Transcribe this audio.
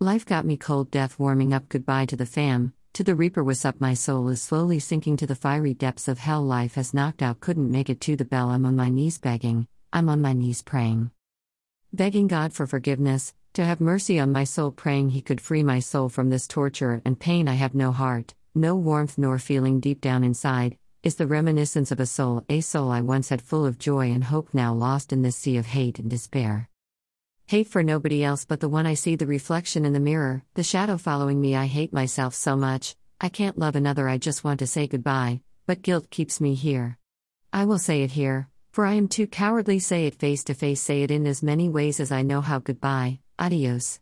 Life got me cold death warming up goodbye to the fam, to the reaper was up my soul is slowly sinking to the fiery depths of hell life has knocked out couldn't make it to the bell I'm on my knees begging, I'm on my knees praying. Begging God for forgiveness, to have mercy on my soul praying he could free my soul from this torture and pain I have no heart, no warmth nor feeling deep down inside, is the reminiscence of a soul, a soul I once had full of joy and hope now lost in this sea of hate and despair. Hate for nobody else but the one I see the reflection in the mirror, the shadow following me. I hate myself so much, I can't love another. I just want to say goodbye, but guilt keeps me here. I will say it here, for I am too cowardly. Say it face to face, say it in as many ways as I know how. Goodbye, adios.